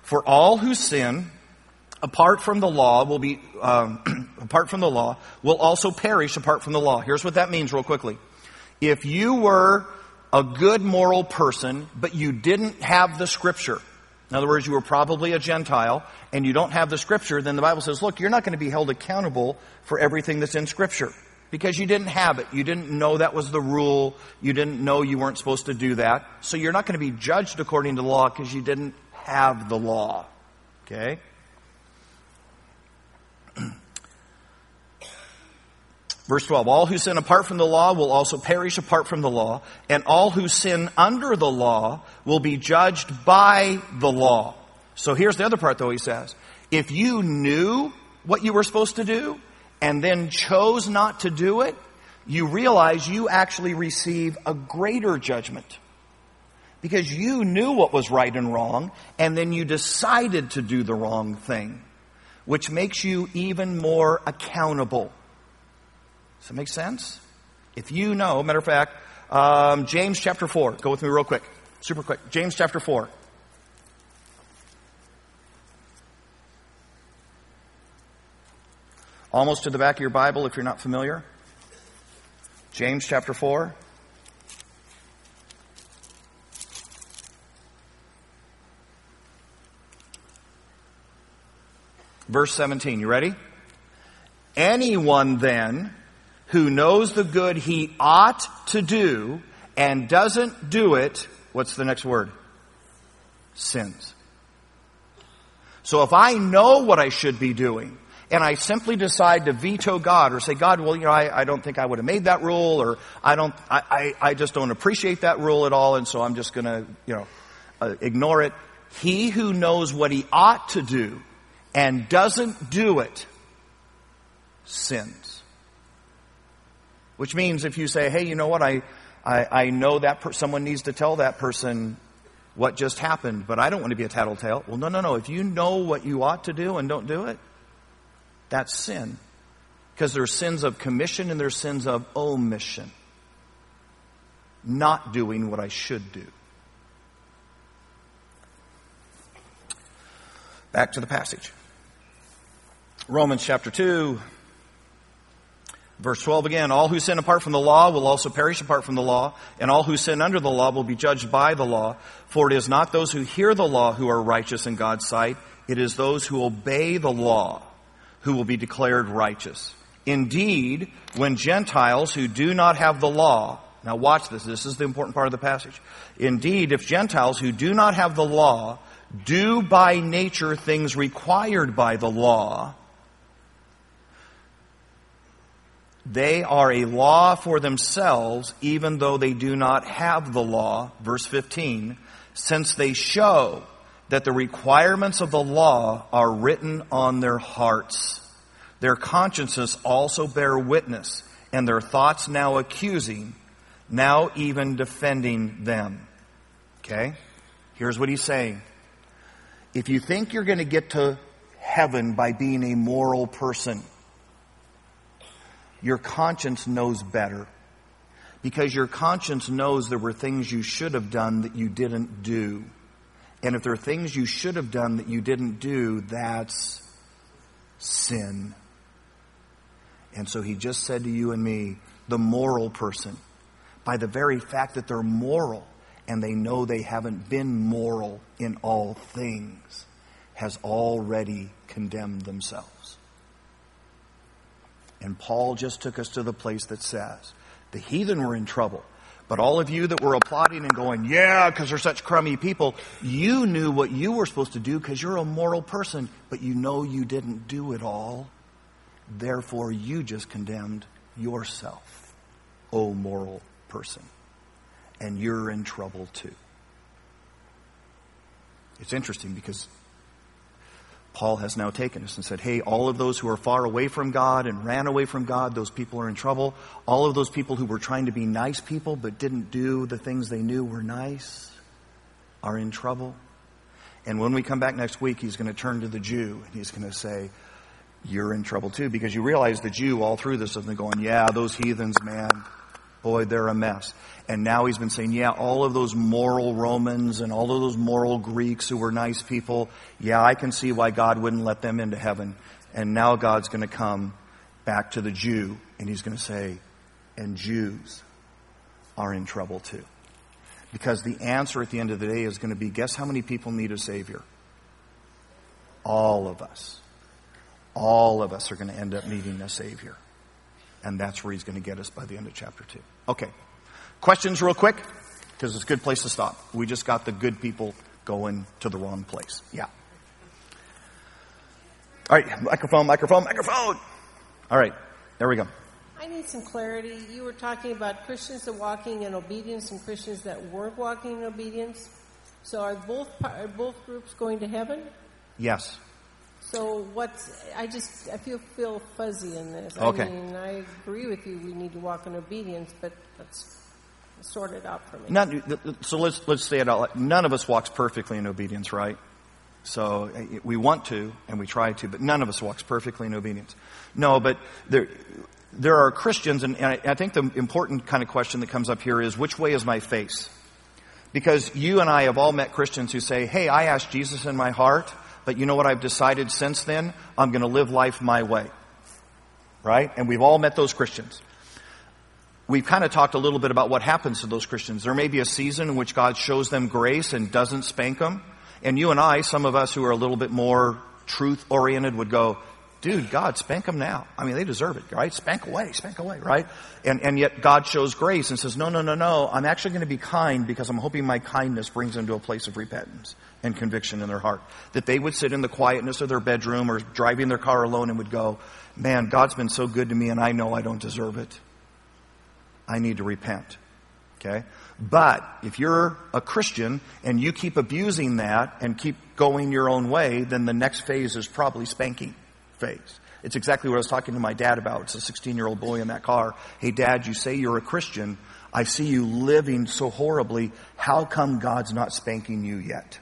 For all who sin, apart from the law, will be, um, apart from the law, will also perish apart from the law. Here's what that means real quickly. If you were a good moral person, but you didn't have the scripture, in other words, you were probably a Gentile and you don't have the scripture, then the Bible says, look, you're not going to be held accountable for everything that's in scripture because you didn't have it. You didn't know that was the rule. You didn't know you weren't supposed to do that. So you're not going to be judged according to the law because you didn't have the law. Okay? Verse 12, all who sin apart from the law will also perish apart from the law, and all who sin under the law will be judged by the law. So here's the other part though, he says. If you knew what you were supposed to do, and then chose not to do it, you realize you actually receive a greater judgment. Because you knew what was right and wrong, and then you decided to do the wrong thing, which makes you even more accountable. Does that make sense? If you know, matter of fact, um, James chapter 4, go with me real quick, super quick. James chapter 4. Almost to the back of your Bible if you're not familiar. James chapter 4. Verse 17, you ready? Anyone then who knows the good he ought to do and doesn't do it, what's the next word? Sins. So if I know what I should be doing, and I simply decide to veto God or say, God, well, you know, I, I don't think I would have made that rule or I don't, I, I, I just don't appreciate that rule at all and so I'm just gonna, you know, uh, ignore it. He who knows what he ought to do and doesn't do it sins. Which means if you say, hey, you know what, I, I, I know that per- someone needs to tell that person what just happened, but I don't want to be a tattletale. Well, no, no, no. If you know what you ought to do and don't do it, that's sin. Because there's sins of commission and there's sins of omission. Not doing what I should do. Back to the passage. Romans chapter 2, verse 12 again. All who sin apart from the law will also perish apart from the law, and all who sin under the law will be judged by the law. For it is not those who hear the law who are righteous in God's sight, it is those who obey the law who will be declared righteous. Indeed, when Gentiles who do not have the law, now watch this, this is the important part of the passage. Indeed, if Gentiles who do not have the law do by nature things required by the law, they are a law for themselves, even though they do not have the law. Verse 15, since they show that the requirements of the law are written on their hearts. Their consciences also bear witness, and their thoughts now accusing, now even defending them. Okay? Here's what he's saying. If you think you're going to get to heaven by being a moral person, your conscience knows better. Because your conscience knows there were things you should have done that you didn't do. And if there are things you should have done that you didn't do, that's sin. And so he just said to you and me, the moral person, by the very fact that they're moral and they know they haven't been moral in all things, has already condemned themselves. And Paul just took us to the place that says, the heathen were in trouble. But all of you that were applauding and going, yeah, because they're such crummy people, you knew what you were supposed to do because you're a moral person, but you know you didn't do it all. Therefore, you just condemned yourself, O moral person. And you're in trouble too. It's interesting because Paul has now taken us and said, hey, all of those who are far away from God and ran away from God, those people are in trouble. All of those people who were trying to be nice people but didn't do the things they knew were nice are in trouble. And when we come back next week, he's going to turn to the Jew and he's going to say, you're in trouble too because you realize the Jew all through this has been going, yeah, those heathens, man, boy, they're a mess. And now he's been saying, yeah, all of those moral Romans and all of those moral Greeks who were nice people, yeah, I can see why God wouldn't let them into heaven. And now God's going to come back to the Jew and he's going to say, and Jews are in trouble too. Because the answer at the end of the day is going to be, guess how many people need a Savior? All of us. All of us are going to end up needing a Savior. And that's where he's going to get us by the end of chapter 2. Okay. Questions real quick? Because it's a good place to stop. We just got the good people going to the wrong place. Yeah. All right. Microphone, microphone, microphone. All right. There we go. I need some clarity. You were talking about Christians that walking in obedience and Christians that weren't walking in obedience. So are both are both groups going to heaven? Yes. So what's I just I feel feel fuzzy in this. Okay. I mean, I agree with you. We need to walk in obedience, but let's sort it out for me. Not, so let's let's say it out. None of us walks perfectly in obedience, right? So uh, we want to and we try to, but none of us walks perfectly in obedience. No, but there there are Christians, and, and I, I think the important kind of question that comes up here is which way is my face? Because you and I have all met Christians who say, "Hey, I asked Jesus in my heart, but you know what I've decided since then? I'm going to live life my way." Right? And we've all met those Christians we've kind of talked a little bit about what happens to those Christians. There may be a season in which God shows them grace and doesn't spank them. And you and I, some of us who are a little bit more truth oriented would go, dude, God, spank them now. I mean, they deserve it, right? Spank away, spank away, right? And, and yet God shows grace and says, no, no, no, no, I'm actually going to be kind because I'm hoping my kindness brings them to a place of repentance and conviction in their heart. That they would sit in the quietness of their bedroom or driving their car alone and would go, man, God's been so good to me and I know I don't deserve it. I need to repent. Okay? But if you're a Christian and you keep abusing that and keep going your own way, then the next phase is probably spanking phase. It's exactly what I was talking to my dad about. It's a 16 year old boy in that car. Hey, dad, you say you're a Christian. I see you living so horribly. How come God's not spanking you yet?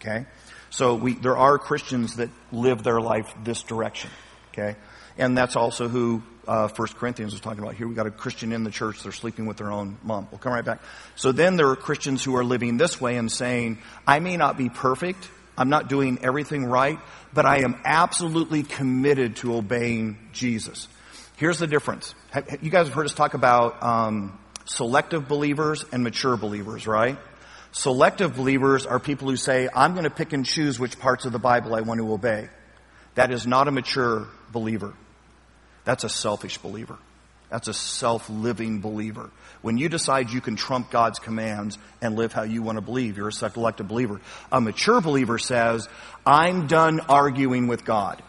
Okay? So we, there are Christians that live their life this direction. Okay? And that's also who uh, 1 Corinthians was talking about. Here we got a Christian in the church, they're sleeping with their own mom. We'll come right back. So then there are Christians who are living this way and saying, I may not be perfect, I'm not doing everything right, but I am absolutely committed to obeying Jesus. Here's the difference. You guys have heard us talk about um, selective believers and mature believers, right? Selective believers are people who say, I'm going to pick and choose which parts of the Bible I want to obey. That is not a mature believer. That's a selfish believer. That's a self-living believer. When you decide you can trump God's commands and live how you want to believe, you're a selective believer. A mature believer says, I'm done arguing with God.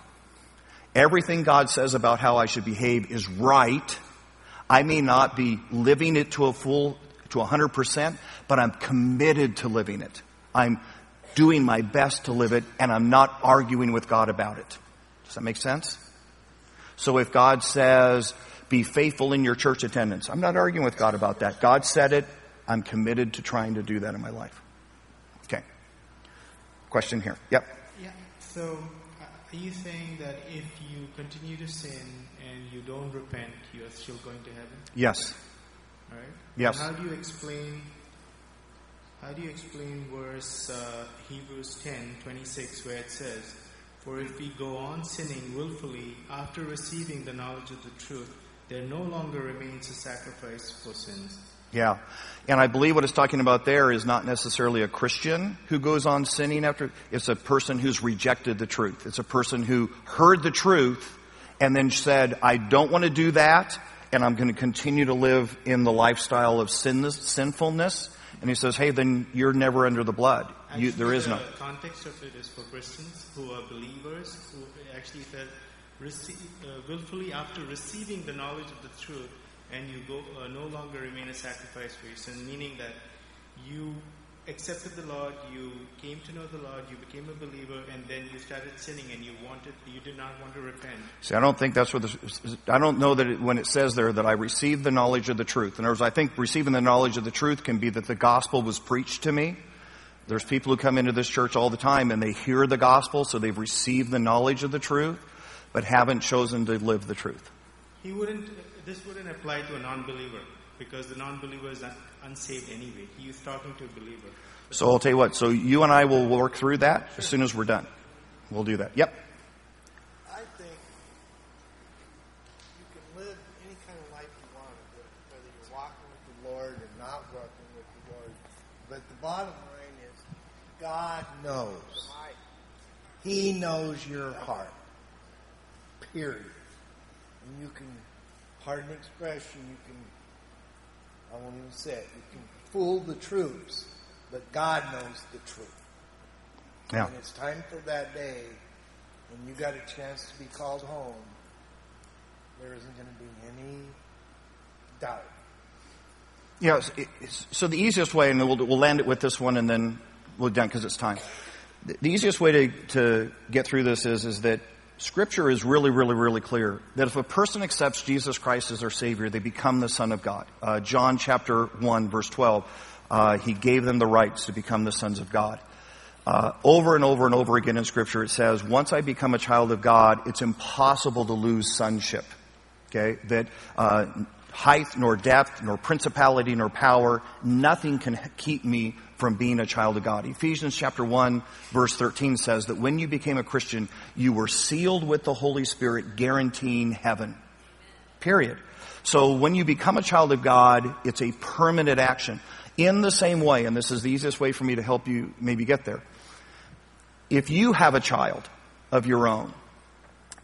Everything God says about how I should behave is right. I may not be living it to a full, to a hundred percent, but I'm committed to living it. I'm doing my best to live it and I'm not arguing with God about it. Does that make sense? So if God says, be faithful in your church attendance, I'm not arguing with God about that. God said it. I'm committed to trying to do that in my life. Okay. Question here. Yep. Yeah. So, uh, are you saying that if you continue to sin and you don't repent, you are still going to heaven? Yes. All right. Yes. How do you explain? How do you explain verse uh, Hebrews 10, 26, where it says, "For if we go on sinning willfully after receiving the knowledge of the truth, there no longer remains a sacrifice for sins." Yeah. And I believe what it's talking about there is not necessarily a Christian who goes on sinning after. It's a person who's rejected the truth. It's a person who heard the truth and then said, I don't want to do that and I'm going to continue to live in the lifestyle of sin, sinfulness. And he says, hey, then you're never under the blood. You, there is no. The context of it is for Christians who are believers who actually said, uh, willfully after receiving the knowledge of the truth, and you go uh, no longer remain a sacrifice for your sin, meaning that you accepted the Lord, you came to know the Lord, you became a believer, and then you started sinning, and you wanted, you did not want to repent. See, I don't think that's what the, I don't know that it, when it says there that I received the knowledge of the truth. In other words, I think receiving the knowledge of the truth can be that the gospel was preached to me. There's people who come into this church all the time and they hear the gospel, so they've received the knowledge of the truth, but haven't chosen to live the truth. He wouldn't, this wouldn't apply to a non-believer, because the non-believer is un- unsaved anyway. He is talking to a believer. So I'll tell you what, so you and I will work through that as soon as we're done. We'll do that. Yep. I think you can live any kind of life you want, whether you're walking with the Lord or not walking with the Lord. But the bottom line is, God knows. He knows your heart. Period. And you can pardon the expression, you can, I won't even say it, you can fool the troops, but God knows the truth. Yeah. And it's time for that day when you got a chance to be called home. There isn't going to be any doubt. Yeah, so the easiest way, and we'll, we'll land it with this one and then we'll done because it's time. The the easiest way to, to get through this is, is that Scripture is really, really, really clear that if a person accepts Jesus Christ as their Savior, they become the Son of God. Uh, John chapter 1, verse 12, uh, He gave them the rights to become the sons of God. Uh, over and over and over again in Scripture, it says, once I become a child of God, it's impossible to lose sonship. Okay? That uh, height, nor depth, nor principality, nor power, nothing can keep me from being a child of God. Ephesians chapter 1, verse 13 says that when you became a Christian, you were sealed with the Holy Spirit, guaranteeing heaven. Period. So when you become a child of God, it's a permanent action. In the same way, and this is the easiest way for me to help you maybe get there. If you have a child of your own,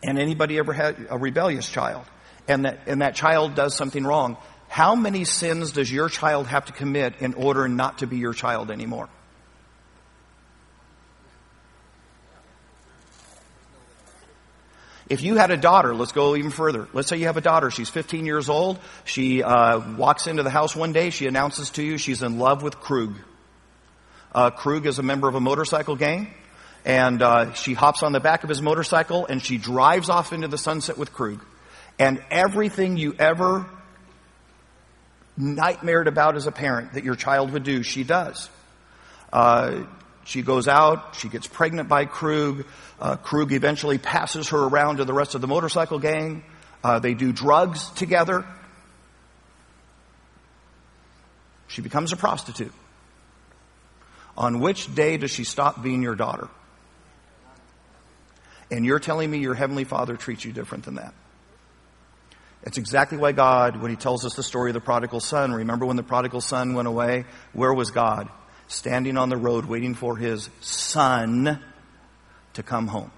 and anybody ever had a rebellious child, and that, and that child does something wrong, how many sins does your child have to commit in order not to be your child anymore? If you had a daughter, let's go even further. Let's say you have a daughter. She's 15 years old. She uh, walks into the house one day. She announces to you she's in love with Krug. Uh, Krug is a member of a motorcycle gang, and uh, she hops on the back of his motorcycle and she drives off into the sunset with Krug. And everything you ever nightmared about as a parent that your child would do, she does. Uh, she goes out, she gets pregnant by Krug. Uh, Krug eventually passes her around to the rest of the motorcycle gang. Uh, they do drugs together. She becomes a prostitute. On which day does she stop being your daughter? And you're telling me your Heavenly Father treats you different than that. It's exactly why God, when He tells us the story of the prodigal son, remember when the prodigal son went away? Where was God? Standing on the road waiting for His son to come home.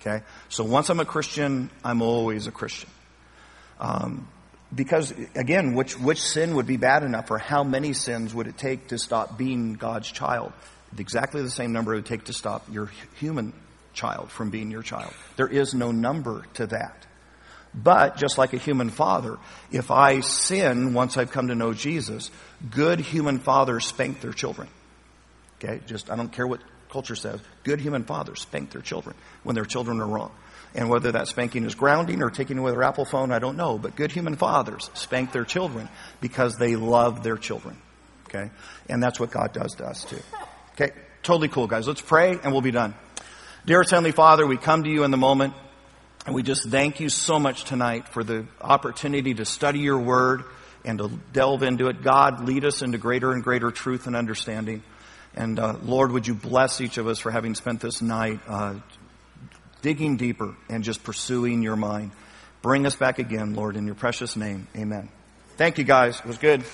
Okay? So once I'm a Christian, I'm always a Christian. Um, because again, which, which sin would be bad enough or how many sins would it take to stop being God's child? Exactly the same number it would take to stop your human child from being your child. There is no number to that. But just like a human father, if I sin once I've come to know Jesus, good human fathers spank their children. Okay? Just, I don't care what culture says. Good human fathers spank their children when their children are wrong. And whether that spanking is grounding or taking away their Apple phone, I don't know. But good human fathers spank their children because they love their children. Okay? And that's what God does to us too. Okay? Totally cool, guys. Let's pray and we'll be done. Dearest Heavenly Father, we come to you in the moment and we just thank you so much tonight for the opportunity to study your word and to delve into it. God, lead us into greater and greater truth and understanding. And uh, Lord, would you bless each of us for having spent this night uh, digging deeper and just pursuing your mind. Bring us back again, Lord, in your precious name. Amen. Thank you, guys. It was good.